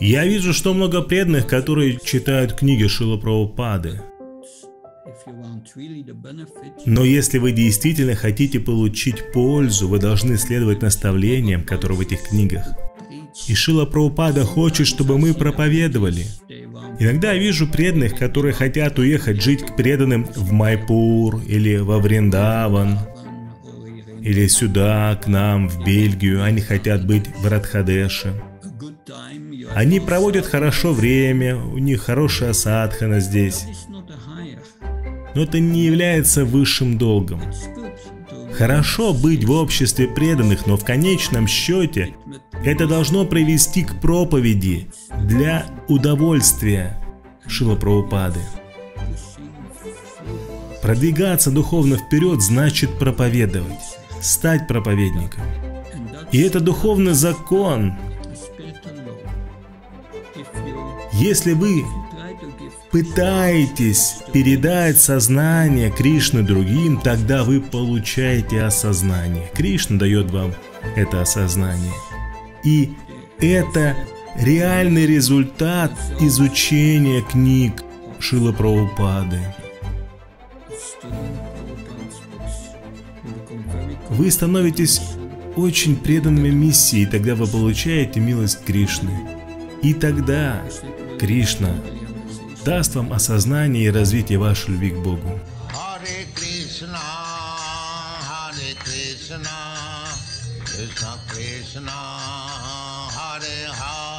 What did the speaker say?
Я вижу, что много преданных, которые читают книги Шила. Но если вы действительно хотите получить пользу, вы должны следовать наставлениям, которые в этих книгах. И Шила Прабхупада хочет, чтобы мы проповедовали. Иногда я вижу преданных, которые хотят уехать жить к преданным в Майпур или во Вриндаван, или сюда, к нам, в Бельгию. Они хотят быть в Радхадеше. Они проводят хорошо время, у них хорошая садхана здесь. Но это не является высшим долгом. Хорошо быть в обществе преданных, но в конечном счете это должно привести к проповеди для удовольствия Шила. Продвигаться духовно вперед значит проповедовать, стать проповедником. И это духовный закон. Если вы пытаетесь передать сознание Кришны другим, тогда вы получаете осознание. Кришна дает вам это осознание. И это реальный результат изучения книг Шила Прабхупады. Вы становитесь очень преданными миссии, тогда вы получаете милость Кришны. И тогда Кришна даст вам осознание и развитие вашей любви к Богу. Krishna, Hare Hare.